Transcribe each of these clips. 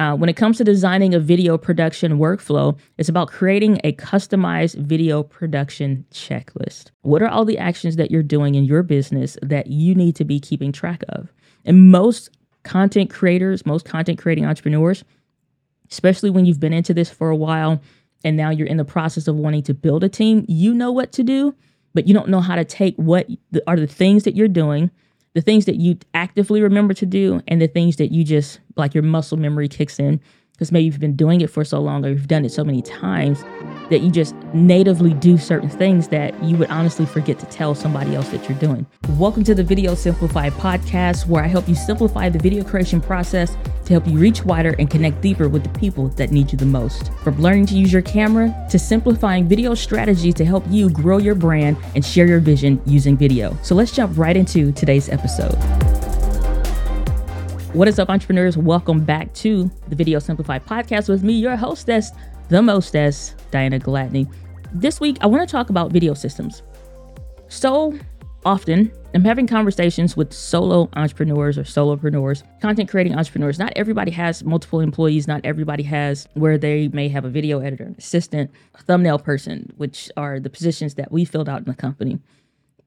Uh, when it comes to designing a video production workflow, it's about creating a customized video production checklist. What are all the actions that you're doing in your business that you need to be keeping track of? And most content creators, most content creating entrepreneurs, especially when you've been into this for a while and now you're in the process of wanting to build a team, you know what to do, but you don't know how to take what are the things that you're doing the things that you actively remember to do and the things that you just like your muscle memory kicks in because maybe you've been doing it for so long or you've done it so many times that you just natively do certain things that you would honestly forget to tell somebody else that you're doing. Welcome to the Video Simplified podcast, where I help you simplify the video creation process to help you reach wider and connect deeper with the people that need you the most. From learning to use your camera to simplifying video strategies to help you grow your brand and share your vision using video. So let's jump right into today's episode. What is up, entrepreneurs? Welcome back to the Video Simplified podcast with me, your hostess, the mostess, Diana Gladney. This week, I want to talk about video systems. So often, I'm having conversations with solo entrepreneurs or solopreneurs, content creating entrepreneurs. Not everybody has multiple employees. Not everybody has where they may have a video editor, an assistant, a thumbnail person, which are the positions that we filled out in the company.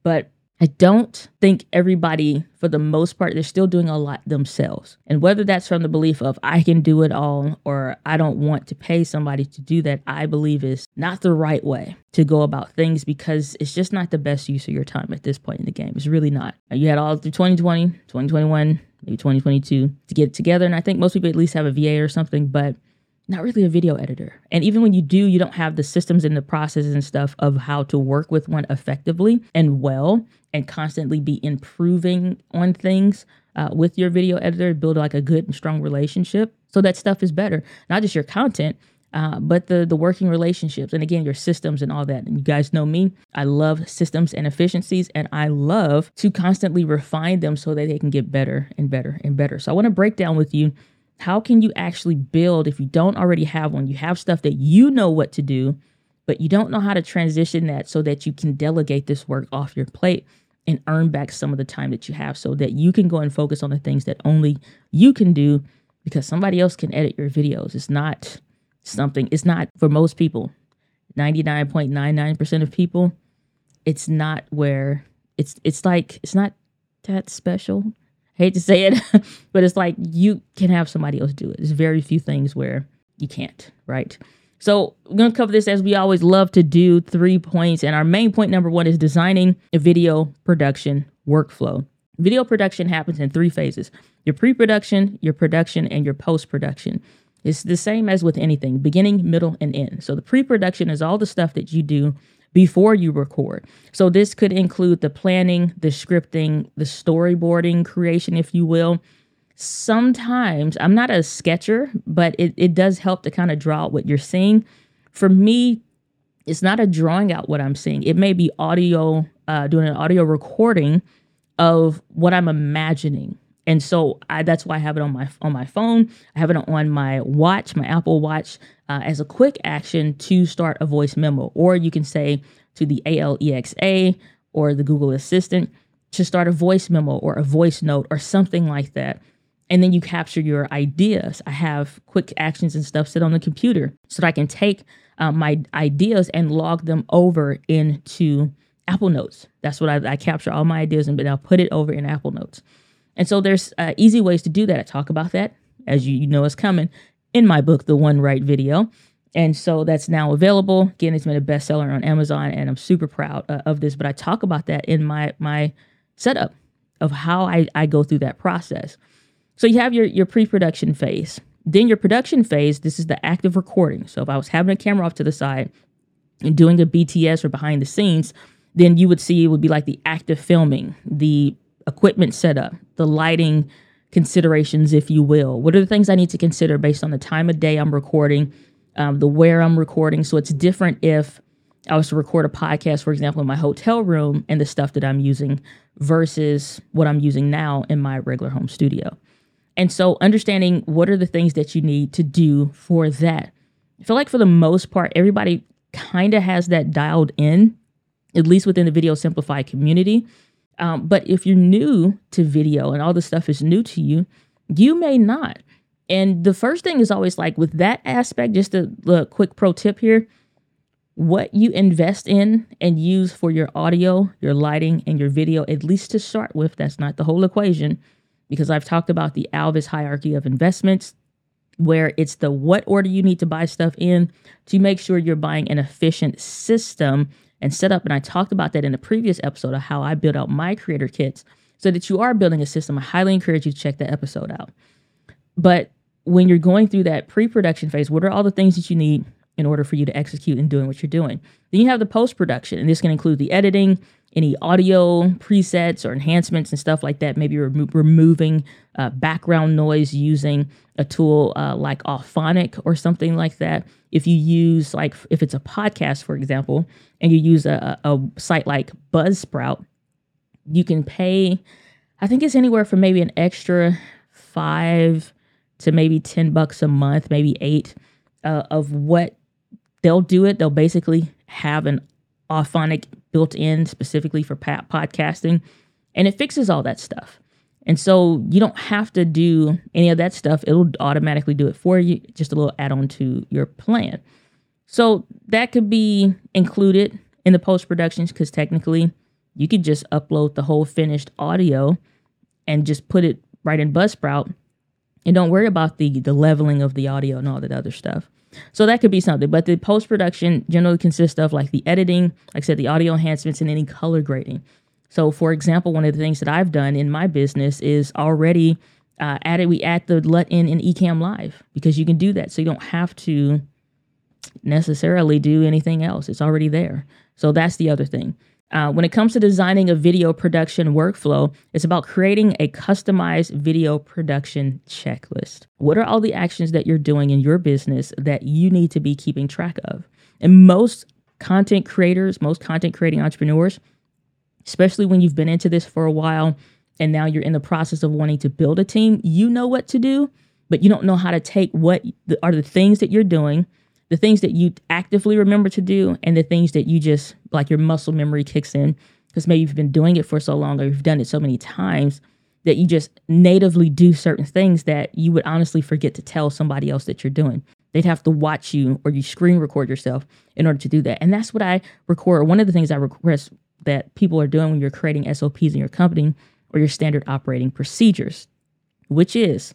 But I don't think everybody, for the most part, they're still doing a lot themselves. And whether that's from the belief of I can do it all or I don't want to pay somebody to do that, I believe is not the right way to go about things because it's just not the best use of your time at this point in the game. It's really not. You had all through 2020, 2021, maybe 2022 to get it together. And I think most people at least have a VA or something, but not really a video editor. And even when you do, you don't have the systems and the processes and stuff of how to work with one effectively and well and constantly be improving on things uh, with your video editor, build like a good and strong relationship. So that stuff is better, not just your content, uh, but the the working relationships and again your systems and all that. And you guys know me, I love systems and efficiencies, and I love to constantly refine them so that they can get better and better and better. So I want to break down with you how can you actually build if you don't already have one? You have stuff that you know what to do, but you don't know how to transition that so that you can delegate this work off your plate and earn back some of the time that you have so that you can go and focus on the things that only you can do because somebody else can edit your videos. It's not something, it's not for most people, 99.99% of people, it's not where it's it's like it's not that special hate to say it, but it's like you can have somebody else do it. There's very few things where you can't, right? So we're to cover this as we always love to do three points. And our main point number one is designing a video production workflow. Video production happens in three phases your pre production, your production, and your post production. It's the same as with anything beginning, middle, and end. So the pre production is all the stuff that you do before you record. So this could include the planning, the scripting, the storyboarding creation, if you will. Sometimes I'm not a sketcher, but it, it does help to kind of draw out what you're seeing. For me, it's not a drawing out what I'm seeing. It may be audio, uh, doing an audio recording of what I'm imagining. And so I, that's why I have it on my on my phone. I have it on my watch, my Apple Watch, uh, as a quick action to start a voice memo. Or you can say to the Alexa or the Google Assistant to start a voice memo or a voice note or something like that. And then you capture your ideas. I have quick actions and stuff set on the computer so that I can take uh, my ideas and log them over into Apple Notes. That's what I, I capture all my ideas and then I'll put it over in Apple Notes. And so there's uh, easy ways to do that. I talk about that as you, you know is coming in my book, The One Right Video. And so that's now available. Again, it's been a bestseller on Amazon, and I'm super proud uh, of this. But I talk about that in my my setup of how I, I go through that process. So you have your your pre-production phase. Then your production phase, this is the active recording. So if I was having a camera off to the side and doing a BTS or behind the scenes, then you would see it would be like the active filming, the equipment setup, the lighting considerations, if you will. What are the things I need to consider based on the time of day I'm recording, um, the where I'm recording? So it's different if I was to record a podcast, for example, in my hotel room and the stuff that I'm using versus what I'm using now in my regular home studio. And so understanding what are the things that you need to do for that. I feel like for the most part, everybody kind of has that dialed in, at least within the Video Simplified community. Um, but if you're new to video and all this stuff is new to you, you may not. And the first thing is always like with that aspect, just a, a quick pro tip here what you invest in and use for your audio, your lighting, and your video, at least to start with, that's not the whole equation, because I've talked about the Alvis hierarchy of investments, where it's the what order you need to buy stuff in to make sure you're buying an efficient system and set up. And I talked about that in a previous episode of how I build out my creator kits so that you are building a system. I highly encourage you to check that episode out. But when you're going through that pre production phase, what are all the things that you need in order for you to execute and doing what you're doing? Then you have the post production, and this can include the editing, any audio presets or enhancements and stuff like that. Maybe remo- removing uh, background noise using a tool uh, like Auphonic or something like that. If you use, like, if it's a podcast, for example, and you use a, a site like Buzzsprout, you can pay, I think it's anywhere from maybe an extra five to maybe 10 bucks a month, maybe eight uh, of what they'll do it. They'll basically have an Auphonic built in specifically for podcasting, and it fixes all that stuff. And so you don't have to do any of that stuff. It'll automatically do it for you, just a little add on to your plan. So that could be included in the post productions because technically you could just upload the whole finished audio and just put it right in Buzzsprout and don't worry about the the leveling of the audio and all that other stuff. So that could be something. But the post production generally consists of like the editing, like I said, the audio enhancements and any color grading. So for example, one of the things that I've done in my business is already uh, added we add the LUT in in Ecamm Live because you can do that. So you don't have to necessarily do anything else. It's already there. So that's the other thing. Uh, when it comes to designing a video production workflow, it's about creating a customized video production checklist. What are all the actions that you're doing in your business that you need to be keeping track of? And most content creators, most content creating entrepreneurs, especially when you've been into this for a while and now you're in the process of wanting to build a team, you know what to do, but you don't know how to take what are the things that you're doing the things that you actively remember to do and the things that you just like your muscle memory kicks in because maybe you've been doing it for so long or you've done it so many times that you just natively do certain things that you would honestly forget to tell somebody else that you're doing. They'd have to watch you or you screen record yourself in order to do that. And that's what I record. One of the things I request that people are doing when you're creating SOPs in your company or your standard operating procedures, which is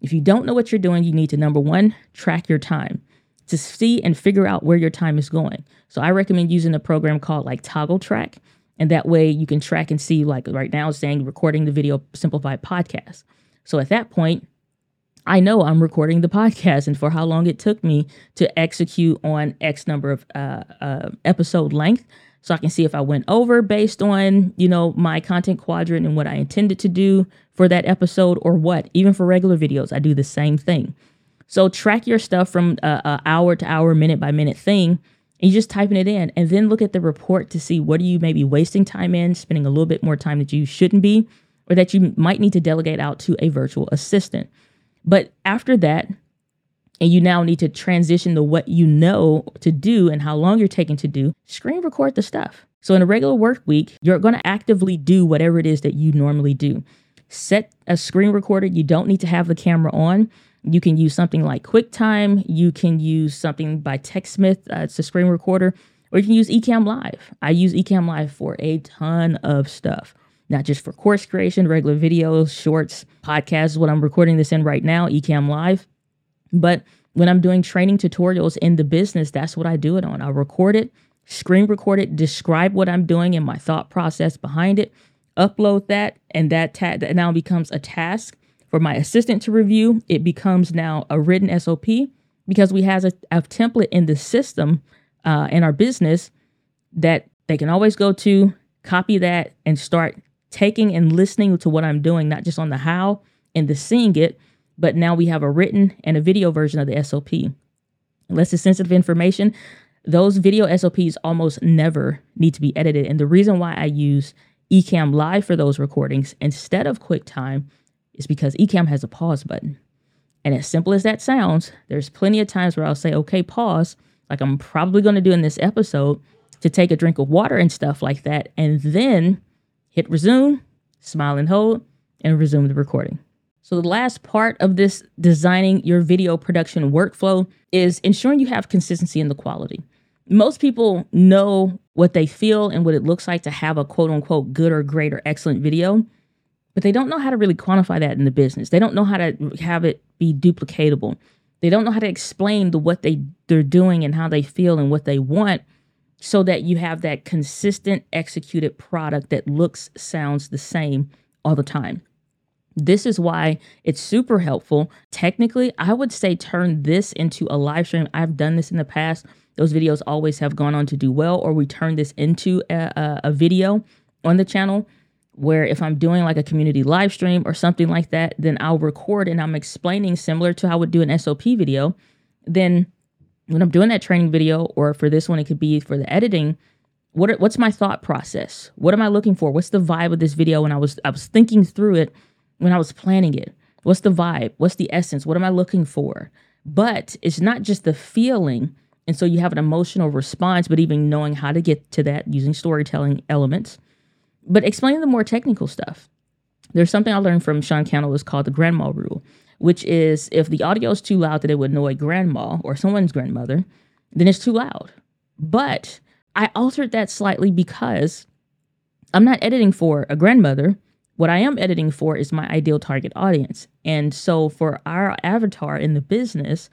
if you don't know what you're doing, you need to number one, track your time to see and figure out where your time is going. So I recommend using a program called like Toggl Track. And that way you can track and see, like right now, saying recording the video simplified podcast. So at that point, I know I'm recording the podcast and for how long it took me to execute on X number of uh, uh, episode length. So I can see if I went over based on, you know, my content quadrant and what I intended to do for that episode or what. Even for regular videos, I do the same thing. So track your stuff from a, a hour to hour, minute by minute thing, and you're just typing it in, and then look at the report to see what are you maybe wasting time in, spending a little bit more time that you shouldn't be, or that you might need to delegate out to a virtual assistant. But after that, and you now need to transition to what you know to do and how long you're taking to do, screen record the stuff. So in a regular work week, you're going to actively do whatever it is that you normally do. Set a screen recorder. You don't need to have the camera on. You can use something like QuickTime. You can use something by TechSmith. Uh, it's a screen recorder. Or you can use Ecamm Live. I use Ecamm Live for a ton of stuff, not just for course creation, regular videos, shorts, podcasts, what I'm recording this in right now, Ecamm Live. But when I'm doing training tutorials in the business, that's what I do it on. I'll record it, screen record it, describe what I'm doing and my thought process behind it, upload that, and that, ta- that now becomes a task for my assistant to review, it becomes now a written SOP because we have a, a template in the system uh, in our business that they can always go to, copy that, and start taking and listening to what I'm doing, not just on the how and the seeing it, but now we have a written and a video version of the SOP. Unless it's sensitive information, those video SOPs almost never need to be edited. And the reason why I use Ecamm Live for those recordings instead of QuickTime is because Ecamm has a pause button. And as simple as that sounds, there's plenty of times where I'll say, okay, pause, like I'm probably going to do in this episode, to take a drink of water and stuff like that, and then hit resume, smile and hold, and resume the recording. So, the last part of this designing your video production workflow is ensuring you have consistency in the quality. Most people know what they feel and what it looks like to have a quote unquote good or great or excellent video, but they don't know how to really quantify that in the business. They don't know how to have it be duplicatable. They don't know how to explain the what they they're doing and how they feel and what they want so that you have that consistent executed product that looks sounds the same all the time. This is why it's super helpful. Technically, I would say turn this into a live stream. I've done this in the past. Those videos always have gone on to do well, or we turn this into a, a, a video on the channel where if I'm doing like a community live stream or something like that, then I'll record and I'm explaining similar to how I would do an SOP video. Then when I'm doing that training video, or for this one, it could be for the editing. What are, what's my thought process? What am I looking for? What's the vibe of this video? When I was I was thinking through it when I was planning it. What's the vibe? What's the essence? What am I looking for? But it's not just the feeling. And so you have an emotional response, but even knowing how to get to that using storytelling elements but explaining the more technical stuff. There's something I learned from Sean Cannell is called the grandma rule, which is if the audio is too loud that it would annoy grandma or someone's grandmother, then it's too loud. But I altered that slightly because I'm not editing for a grandmother. What I am editing for is my ideal target audience. And so for our avatar in the business,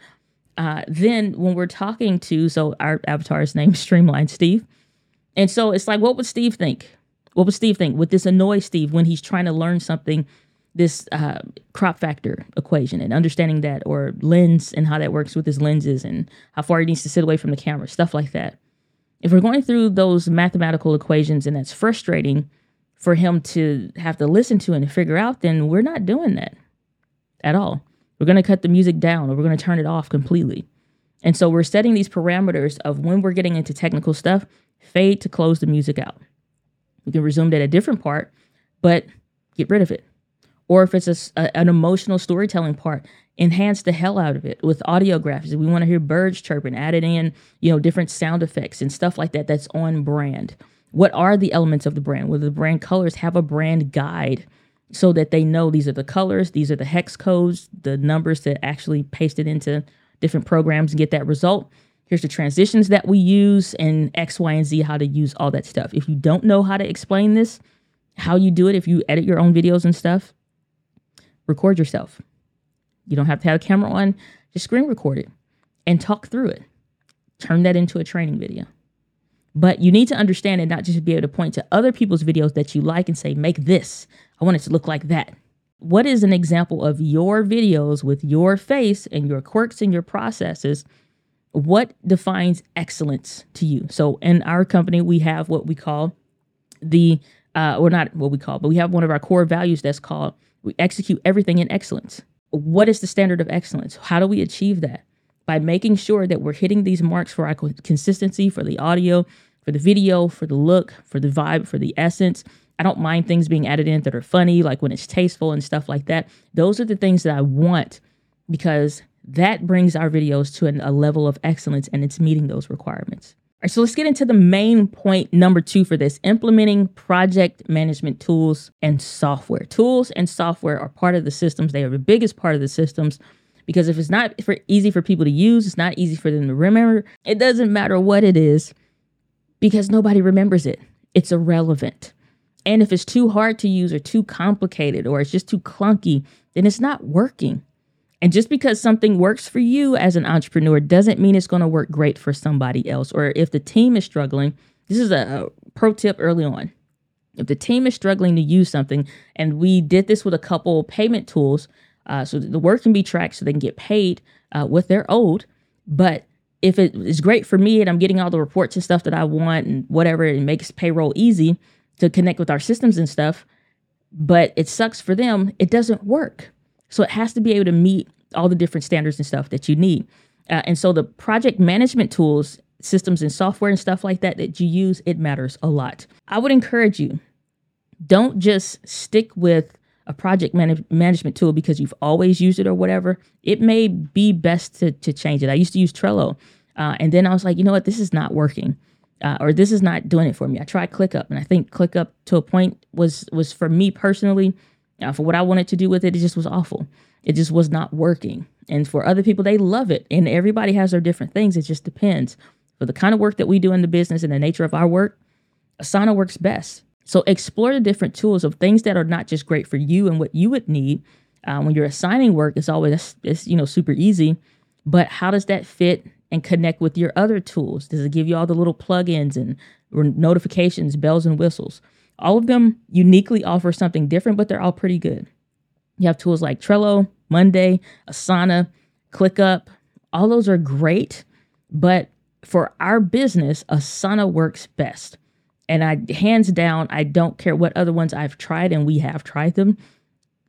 uh, then when we're talking to, so our avatar is named Streamline Steve. And so it's like, what would Steve think? What would Steve think? Would this annoy Steve when he's trying to learn something, this uh, crop factor equation and understanding that, or lens and how that works with his lenses and how far he needs to sit away from the camera, stuff like that. If we're going through those mathematical equations and that's frustrating for him to have to listen to and figure out, then we're not doing that at all. We're going to cut the music down or we're going to turn it off completely. And so we're setting these parameters of when we're getting into technical stuff, fade to close the music out. We can resume that at a different part, but get rid of it. Or if it's a, a, an emotional storytelling part, enhance the hell out of it with audio graphics. We want to hear birds chirping, added in, you know, different sound effects and stuff like that that's on brand. What are the elements of the brand? Whether the brand colors have a brand guide so that they know these are the colors, these are the hex codes, the numbers that actually paste it into different programs and get that result here's the transitions that we use and X, Y, and Z, how to use all that stuff. If you don't know how to explain this, how you do it, if you edit your own videos and stuff, record yourself. You don't have to have a camera on, just screen record it and talk through it. Turn that into a training video. But you need to understand and not just be able to point to other people's videos that you like and say, make this. I want it to look like that. What is an example of your videos with your face and your quirks and your processes what defines excellence to you? So in our company, we have what we call the, uh, or not what we call, but we have one of our core values that's called we execute everything in excellence. What is the standard of excellence? How do we achieve that? By making sure that we're hitting these marks for our consistency, for the audio, for the video, for the look, for the vibe, for the essence. I don't mind things being added in that are funny, like when it's tasteful and stuff like that. Those are the things that I want because that brings our videos to an, a level of excellence and it's meeting those requirements. All right, so let's get into the main point number two for this implementing project management tools and software. Tools and software are part of the systems, they are the biggest part of the systems because if it's not for easy for people to use, it's not easy for them to remember. It doesn't matter what it is because nobody remembers it. It's irrelevant. And if it's too hard to use or too complicated or it's just too clunky, then it's not working. And just because something works for you as an entrepreneur doesn't mean it's going to work great for somebody else. Or if the team is struggling, this is a, pro tip early on. If the team is struggling to use something, and we did this with a couple payment tools, uh, so the work can be tracked so they can get paid uh, what they're owed. But if it is great for me and I'm getting all the reports and stuff that I want and whatever, it makes payroll easy to connect with our systems and stuff, but it sucks for them, it doesn't work. So it has to be able to meet all the different standards and stuff that you need. Uh, and so the project management tools, systems and software and stuff like that that you use, it matters a lot. I would encourage you, don't just stick with a project man- management tool because you've always used it or whatever. It may be best to, to change it. I used to use Trello. Uh, and then I was like, you know what, this is not working. Uh, or this is not doing it for me. I tried ClickUp, and I think ClickUp to a point was was for me personally Now, for what I wanted to do with it, it just was awful. It just was not working. And for other people, they love it. And everybody has their different things. It just depends. For the kind of work that we do in the business and the nature of our work, Asana works best. So explore the different tools of things that are not just great for you and what you would need. Uh, when you're assigning work, it's always it's you know super easy, but how does that fit and connect with your other tools? Does it give you all the little plugins and notifications, bells and whistles? All of them uniquely offer something different, but they're all pretty good. You have tools like Trello, Monday, Asana, ClickUp. All those are great, but for our business, Asana works best. And I, hands down, I don't care what other ones I've tried, and we have tried them.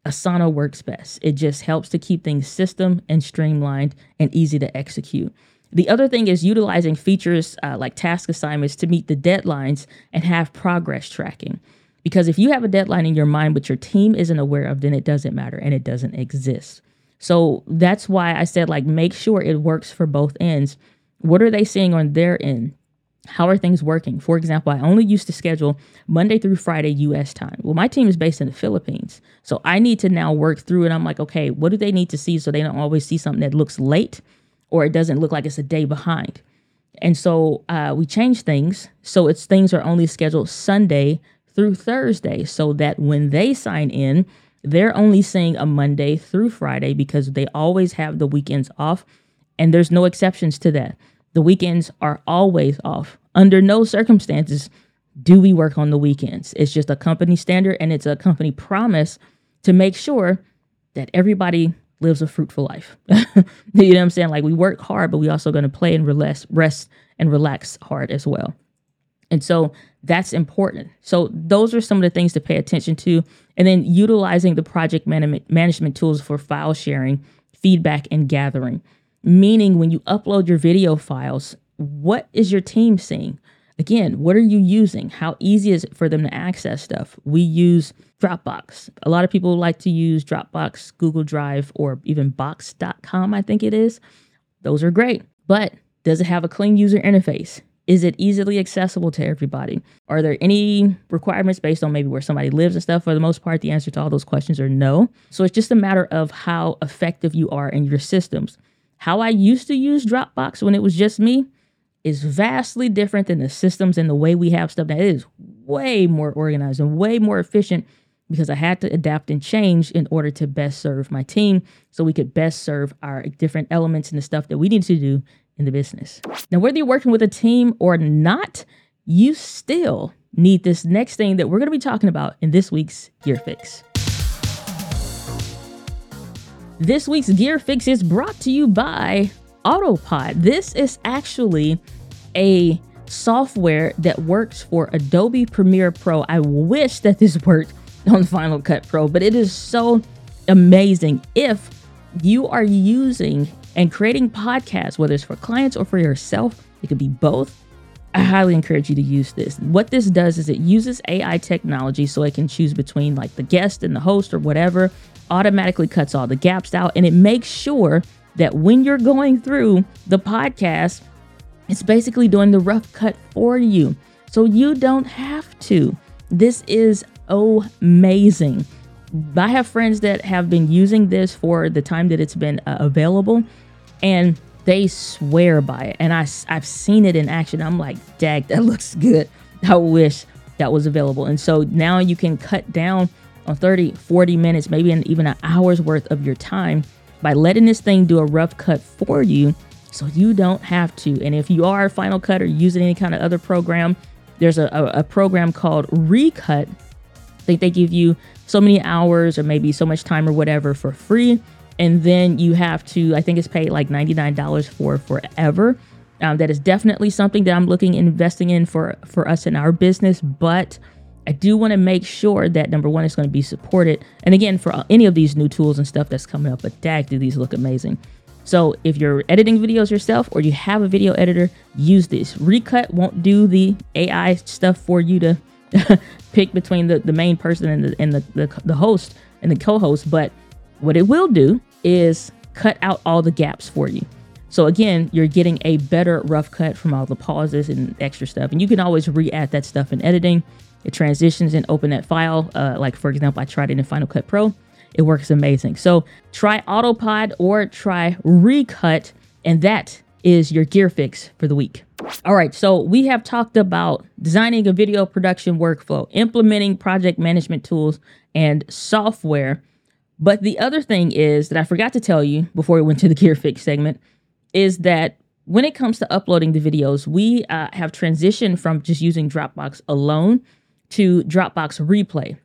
Asana works best. It just helps to keep things system and streamlined and easy to execute. The other thing is utilizing features uh, like task assignments to meet the deadlines and have progress tracking. Because if you have a deadline in your mind but your team isn't aware of, then it doesn't matter and it doesn't exist. So that's why I said, like, make sure it works for both ends. What are they seeing on their end? How are things working? For example, I only used to schedule Monday through Friday US time. Well, my team is based in the Philippines. So I need to now work through it. I'm like, okay, what do they need to see so they don't always see something that looks late or it doesn't look like it's a day behind? And so uh, we change things. So it's things are only scheduled Sunday through Thursday so that when they sign in, they're only seeing a Monday through Friday because they always have the weekends off. And there's no exceptions to that. The weekends are always off. Under no circumstances do we work on the weekends. It's just a company standard and it's a company promise to make sure that everybody lives a fruitful life. you know what I'm saying? Like we work hard, but we also going to play and relax, rest and relax hard as well. And so that's important. So those are some of the things to pay attention to. And then utilizing the project man- management tools for file sharing, feedback, and gathering. Meaning, when you upload your video files, what is your team seeing? Again, what are you using? How easy is it for them to access stuff? We use Dropbox. A lot of people like to use Dropbox, Google Drive, or even Box.com, I think it is. Those are great. But does it have a clean user interface? Is it easily accessible to everybody? Are there any requirements based on maybe where somebody lives and stuff? For the most part, the answer to all those questions are no. So it's just a matter of how effective you are in your systems. How I used to use Dropbox when it was just me is vastly different than the systems and the way we have stuff. That is way more organized and way more efficient because I had to adapt and change in order to best serve my team so we could best serve our different elements and the stuff that we need to do in the business. Now, whether you're working with a team or not, you still need this next thing that we're going to be talking about in this week's Gear Fix. This week's Gear Fix is brought to you by Autopod. This is actually a software that works for Adobe Premiere Pro. I wish that this worked on Final Cut Pro, but it is so amazing if you are using and creating podcasts, whether it's for clients or for yourself, it could be both. I highly encourage you to use this. What this does is it uses AI technology so it can choose between like the guest and the host or whatever, automatically cuts all the gaps out, and it makes sure that when you're going through the podcast, it's basically doing the rough cut for you. So you don't have to. This is amazing. I have friends that have been using this for the time that it's been uh, available, and they swear by it. And I, I've seen it in action. I'm like, dag, that looks good. I wish that was available. And so now you can cut down on 30, 40 minutes, maybe even an hour's worth of your time by letting this thing do a rough cut for you so you don't have to. And if you are a Final Cut or using any kind of other program, there's a, a, a program called Recut. I think they give you so many hours or maybe so much time or whatever for free. And then you have to, I think it's paid like $99 for forever. Um, that is definitely something that I'm looking investing in for for us in our business. But I do want to make sure that number one is going to be supported. And again, for any of these new tools and stuff that's coming up, but dag, do these look amazing. So if you're editing videos yourself or you have a video editor, use this. Recut won't do the AI stuff for you to pick between the, the main person and the and the, the, the host and the co-host, but what it will do is cut out all the gaps for you. So again, you're getting a better rough cut from all the pauses and extra stuff. And you can always re-add that stuff in editing it transitions and open that file. Uh, like for example, I tried it in Final Cut Pro. It works amazing. So try Autopod or try Recut, and that is your gear fix for the week. All right, so we have talked about designing a video production workflow, implementing project management tools and software. But the other thing is that I forgot to tell you before we went to the gear fix segment is that when it comes to uploading the videos, we uh, have transitioned from just using Dropbox alone to Dropbox Replay.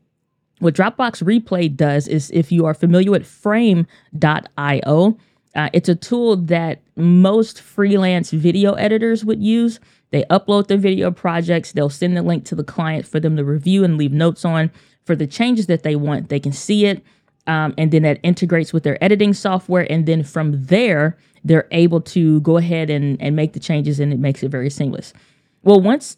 What Dropbox Replay does is if you are familiar with frame.io, uh, it's a tool that most freelance video editors would use. They upload their video projects, they'll send the link to the client for them to review and leave notes on. For the changes that they want, they can see it. Um, and then that integrates with their editing software. And then from there, they're able to go ahead and, and make the changes and it makes it very seamless. Well, once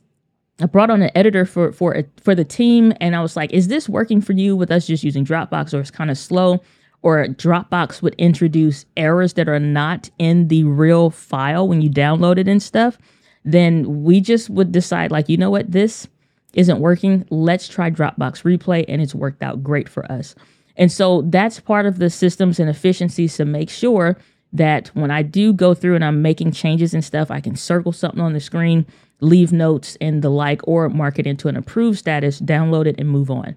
I brought on an editor for for a, for the team, and I was like, "Is this working for you with us just using Dropbox, or it's kind of slow?" Or Dropbox would introduce errors that are not in the real file when you download it and stuff. Then we just would decide, like, you know what, this isn't working. Let's try Dropbox Replay, and it's worked out great for us. And so that's part of the systems and efficiencies to make sure that when I do go through and I'm making changes and stuff, I can circle something on the screen, leave notes and the like, or mark it into an approved status, download it, and move on.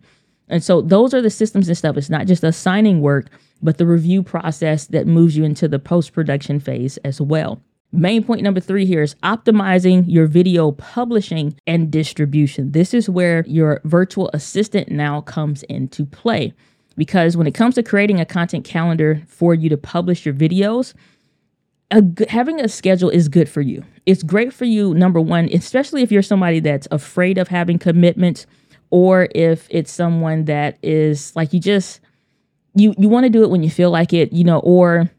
And so those are the systems and stuff. It's not just assigning work, but the review process that moves you into the post production phase as well. Main point number three here is optimizing your video publishing and distribution. This is where your virtual assistant now comes into play because when it comes to creating a content calendar for you to publish your videos, a, having a schedule is good for you. It's great for you, number one, especially if you're somebody that's afraid of having commitments, or if it's someone that is like you just you you want to do it when you feel like it, you know, or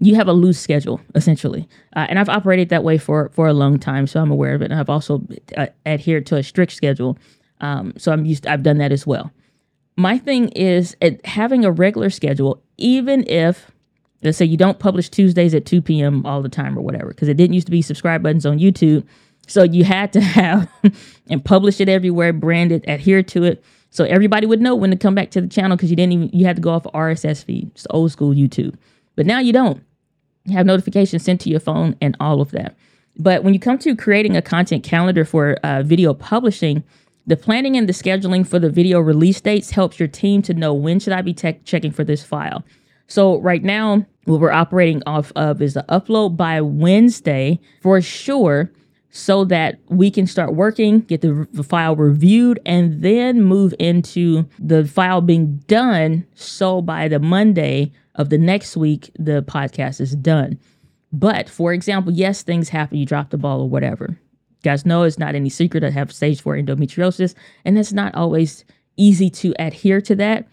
you have a loose schedule essentially. Uh, and I've operated that way for for a long time, so I'm aware of it. And I've also uh, adhered to a strict schedule, um, so I'm used. I've done that as well my thing is having a regular schedule, even if let's say you don't publish Tuesdays at 2 p.m. all the time or whatever, because it didn't used to be subscribe buttons on YouTube. So you had to have and publish it everywhere, brand it, adhere to it. So everybody would know when to come back to the channel because you didn't even you had to go off of RSS feed. It's old school YouTube. But now you don't. You have notifications sent to your phone and all of that. But when you come to creating a content calendar for uh, video publishing, the planning and the scheduling for the video release dates helps your team to know when should I be te- checking for this file. So right now, what we're operating off of is the upload by Wednesday for sure, so that we can start working, get the, the file reviewed, and then move into the file being done. So by the Monday of the next week, the podcast is done. But for example, yes, things happen, you drop the ball or whatever guys know it's not any secret I have stage four endometriosis, and it's not always easy to adhere to that.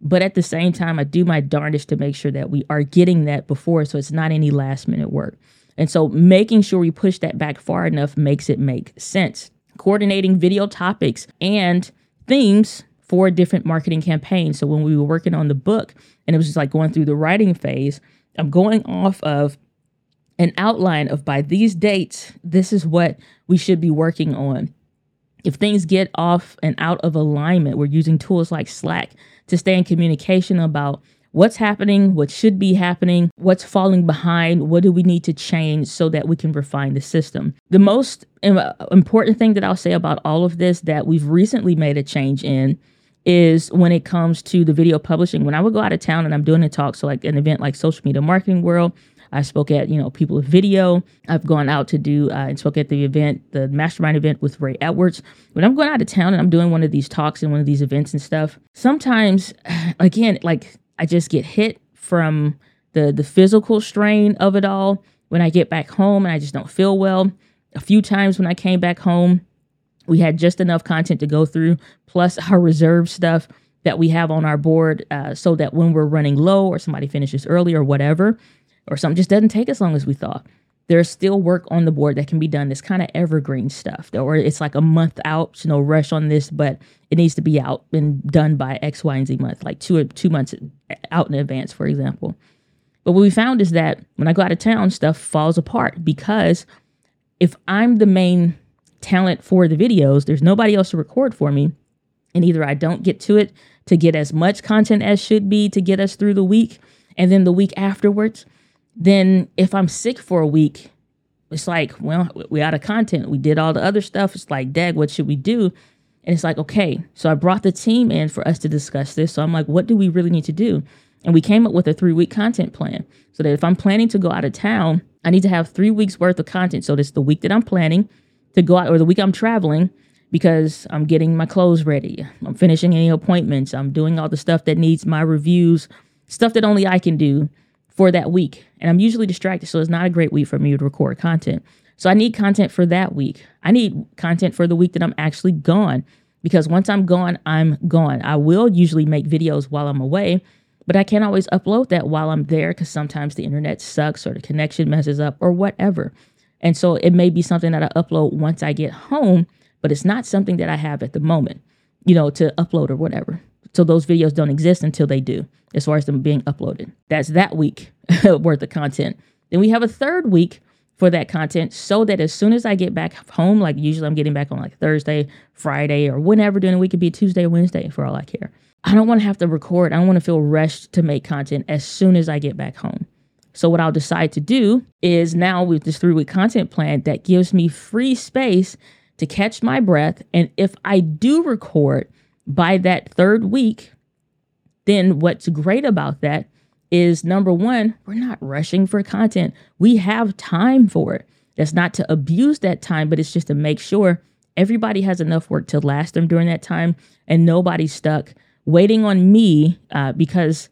But at the same time, I do my darndest to make sure that we are getting that before, so it's not any last minute work. And so making sure we push that back far enough makes it make sense. Coordinating video topics and themes for different marketing campaigns. So when we were working on the book and it was just like going through the writing phase, I'm going off of an outline of by these dates, this is what we should be working on. If things get off and out of alignment, we're using tools like Slack to stay in communication about what's happening, what should be happening, what's falling behind, what do we need to change so that we can refine the system. The most important thing that I'll say about all of this that we've recently made a change in is when it comes to the video publishing. When I would go out of town and I'm doing a talk, so like an event like Social Media Marketing World, I spoke at, you know, People of Video. I've gone out to do uh, and spoke at the event, the mastermind event with Ray Edwards. When I'm going out of town and I'm doing one of these talks and one of these events and stuff, sometimes, again, like I just get hit from the the physical strain of it all when I get back home and I just don't feel well. A few times when I came back home, we had just enough content to go through, plus our reserve stuff that we have on our board, uh, so that when we're running low or somebody finishes early or whatever, or something just doesn't take as long as we thought. There's still work on the board that can be done. This kind of evergreen stuff, or it's like a month out. No rush on this, but it needs to be out and done by X, Y, and Z month, like two two months out in advance, for example. But what we found is that when I go out of town, stuff falls apart because if I'm the main talent for the videos. There's nobody else to record for me. And either I don't get to it to get as much content as should be to get us through the week. And then the week afterwards, then if I'm sick for a week, it's like, well, we out of content. We did all the other stuff. It's like, Dag, what should we do? And it's like, okay. So I brought the team in for us to discuss this. So I'm like, what do we really need to do? And we came up with a three week content plan so that if I'm planning to go out of town, I need to have three weeks worth of content. So this the week that I'm planning to go out or the week I'm traveling because I'm getting my clothes ready. I'm finishing any appointments. I'm doing all the stuff that needs my reviews, stuff that only I can do for that week. And I'm usually distracted. So it's not a great week for me to record content. So I need content for that week. I need content for the week that I'm actually gone because once I'm gone, I'm gone. I will usually make videos while I'm away, but I can't always upload that while I'm there because sometimes the internet sucks or the connection messes up or whatever. And so it may be something that I upload once I get home, but it's not something that I have at the moment, you know, to upload or whatever. So those videos don't exist until they do, as far as them being uploaded. That's that week worth of content. Then we have a third week for that content so that as soon as I get back home, like usually I'm getting back on like Thursday, Friday, or whenever during the week, it could be Tuesday Wednesday for all I care. I don't want to have to record. I don't want to feel rushed to make content as soon as I get back home. So, what I'll decide to do is now with this three week content plan that gives me free space to catch my breath. And if I do record by that third week, then what's great about that is number one, we're not rushing for content. We have time for it. That's not to abuse that time, but it's just to make sure everybody has enough work to last them during that time and nobody's stuck waiting on me uh, because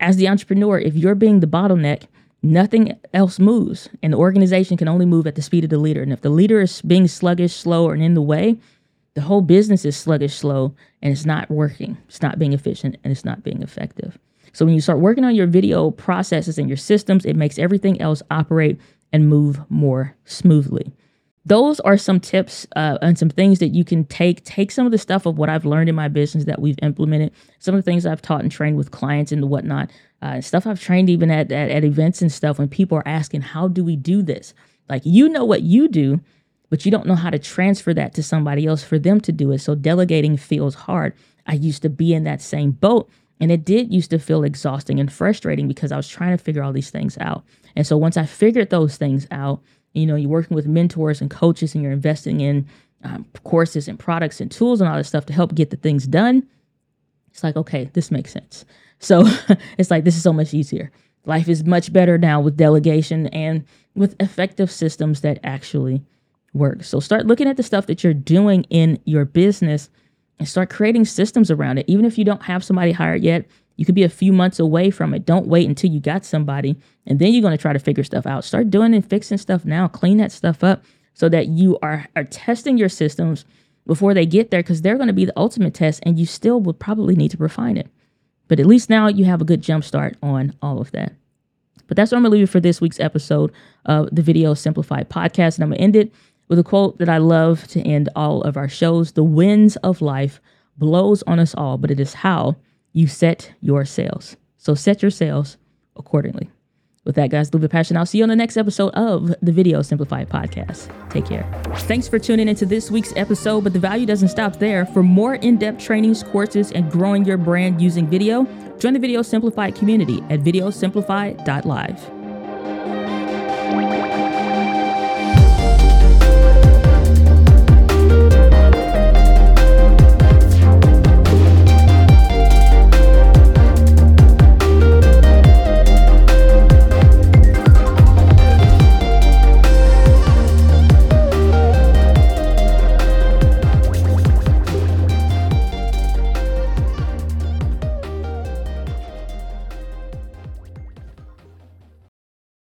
as the entrepreneur, if you're being the bottleneck, nothing else moves and the organization can only move at the speed of the leader. And if the leader is being sluggish, slow, and in the way, the whole business is sluggish, slow, and it's not working. It's not being efficient and it's not being effective. So when you start working on your video processes and your systems, it makes everything else operate and move more smoothly. Those are some tips uh, and some things that you can take. Take some of the stuff of what I've learned in my business that we've implemented, some of the things I've taught and trained with clients and whatnot, uh, stuff I've trained even at, at, at events and stuff when people are asking, How do we do this? Like, you know what you do, but you don't know how to transfer that to somebody else for them to do it. So delegating feels hard. I used to be in that same boat and it did used to feel exhausting and frustrating because I was trying to figure all these things out. And so once I figured those things out, you know, you're working with mentors and coaches and you're investing in um, courses and products and tools and all this stuff to help get the things done. It's like, okay, this makes sense. So it's like, this is so much easier. Life is much better now with delegation and with effective systems that actually work. So start looking at the stuff that you're doing in your business and start creating systems around it. Even if you don't have somebody hired yet, you could be a few months away from it. Don't wait until you got somebody and then you're going to try to figure stuff out. Start doing and fixing stuff now. Clean that stuff up so that you are, are testing your systems before they get there because they're going to be the ultimate test and you still would probably need to refine it. But at least now you have a good jump start on all of that. But that's what I'm going to leave you for this week's episode of the Video Simplified podcast. And I'm going to end it with a quote that I love to end all of our shows The winds of life blows on us all, but it is how you set your sails. So set your sails accordingly. With that, guys, Live Passion. I'll see you on the next episode of the Video Simplified podcast. Take care. Thanks for tuning into this week's episode, but the value doesn't stop there. For more in depth trainings, courses, and growing your brand using video, join the Video Simplified community at videosimplified.live.